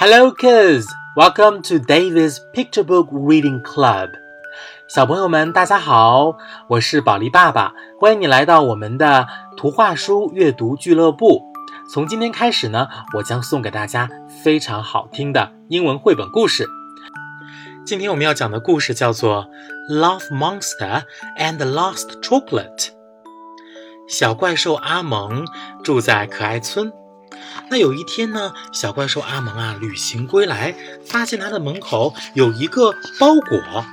Hello, kids! Welcome to David's Picture Book Reading Club. 小朋友们，大家好，我是宝莉爸爸，欢迎你来到我们的图画书阅读俱乐部。从今天开始呢，我将送给大家非常好听的英文绘本故事。今天我们要讲的故事叫做《Love Monster and Lost Chocolate》。小怪兽阿蒙住在可爱村。那有一天呢，小怪兽阿蒙啊，旅行归来，发现他的门口有一个包裹。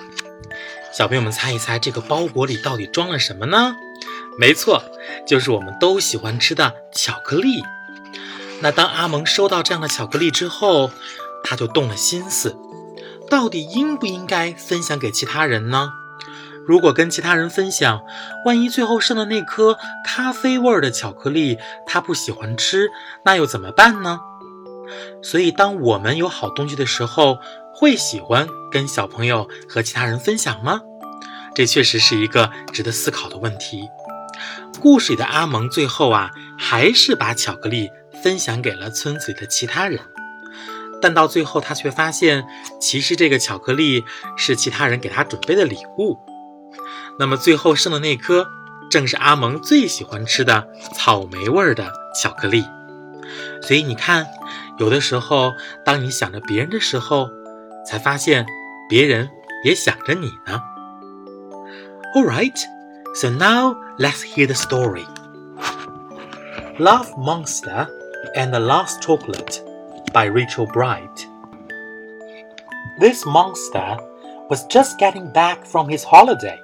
小朋友们猜一猜，这个包裹里到底装了什么呢？没错，就是我们都喜欢吃的巧克力。那当阿蒙收到这样的巧克力之后，他就动了心思，到底应不应该分享给其他人呢？如果跟其他人分享，万一最后剩的那颗咖啡味儿的巧克力他不喜欢吃，那又怎么办呢？所以，当我们有好东西的时候，会喜欢跟小朋友和其他人分享吗？这确实是一个值得思考的问题。故事里的阿蒙最后啊，还是把巧克力分享给了村子里的其他人，但到最后他却发现，其实这个巧克力是其他人给他准备的礼物。那么最后剩的那颗，正是阿蒙最喜欢吃的草莓味儿的巧克力。所以你看，有的时候，当你想着别人的时候，才发现别人也想着你呢。All right, so now let's hear the story. Love Monster and the Last Chocolate by Rachel Bright. This monster was just getting back from his holiday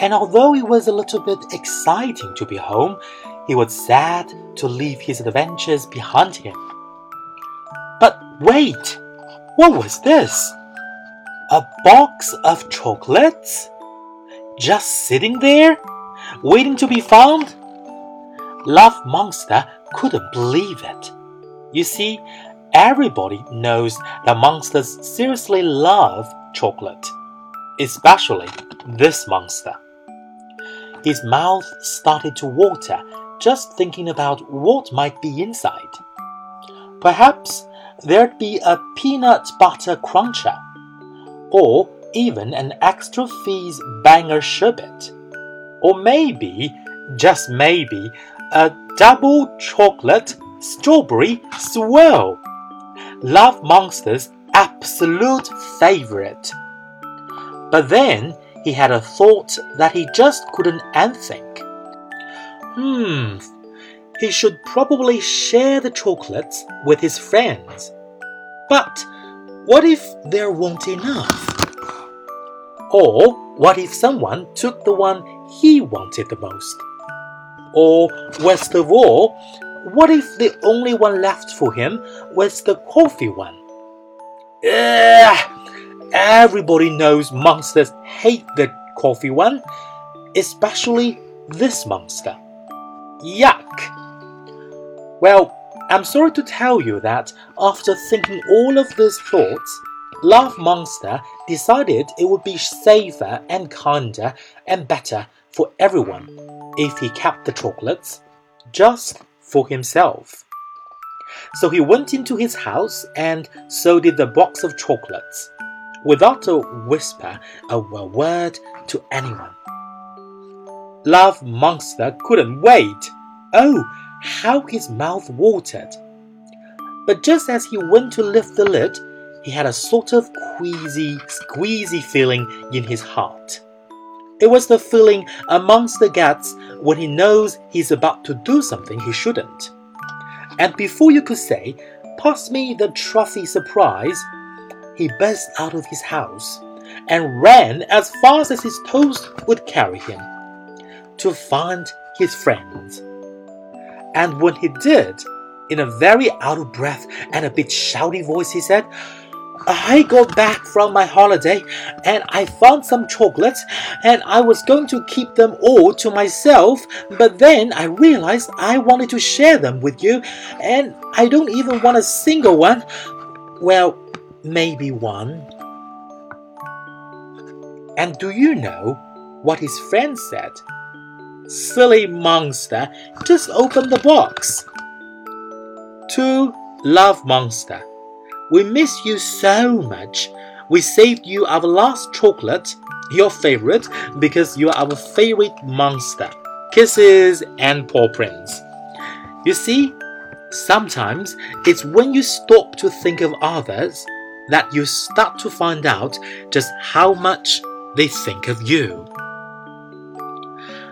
and although it was a little bit exciting to be home, he was sad to leave his adventures behind him. But wait, what was this? A box of chocolates? Just sitting there, waiting to be found? Love Monster couldn't believe it. You see, everybody knows that monsters seriously love chocolate, especially this monster. His mouth started to water just thinking about what might be inside. Perhaps there'd be a peanut butter cruncher, or even an extra fizz banger sherbet, or maybe, just maybe, a double chocolate strawberry swirl. Love Monster's absolute favorite. But then he had a thought that he just couldn't unthink. Hmm, he should probably share the chocolates with his friends. But what if there weren't enough? Or what if someone took the one he wanted the most? Or, worst of all, what if the only one left for him was the coffee one? Ugh! Everybody knows monsters hate the coffee one, especially this monster. Yuck! Well, I'm sorry to tell you that after thinking all of these thoughts, Love Monster decided it would be safer and kinder and better for everyone if he kept the chocolates just for himself. So he went into his house and so did the box of chocolates without a whisper a word to anyone. Love Monster couldn't wait. Oh, how his mouth watered. But just as he went to lift the lid, he had a sort of queasy, squeezy feeling in his heart. It was the feeling a monster gets when he knows he's about to do something he shouldn't. And before you could say, Pass me the toffee surprise, he burst out of his house and ran as fast as his toes would carry him to find his friends. And when he did, in a very out of breath and a bit shouty voice, he said, I got back from my holiday and I found some chocolates and I was going to keep them all to myself, but then I realized I wanted to share them with you and I don't even want a single one. Well, maybe one. And do you know what his friend said? Silly monster, just open the box. To Love Monster, We miss you so much. We saved you our last chocolate, your favorite, because you are our favorite monster. Kisses and paw prints. You see, sometimes it's when you stop to think of others that you start to find out just how much they think of you.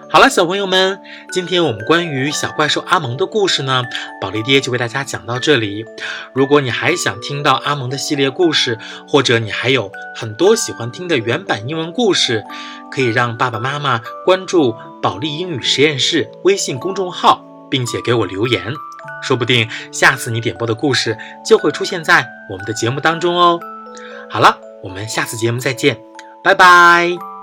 好了，小朋友们，今天我们关于小怪兽阿蒙的故事呢，宝莉爹就为大家讲到这里。如果你还想听到阿蒙的系列故事，或者你还有很多喜欢听的原版英文故事，可以让爸爸妈妈关注宝莉英语实验室微信公众号，并且给我留言，说不定下次你点播的故事就会出现在我们的节目当中哦。好了，我们下次节目再见，拜拜。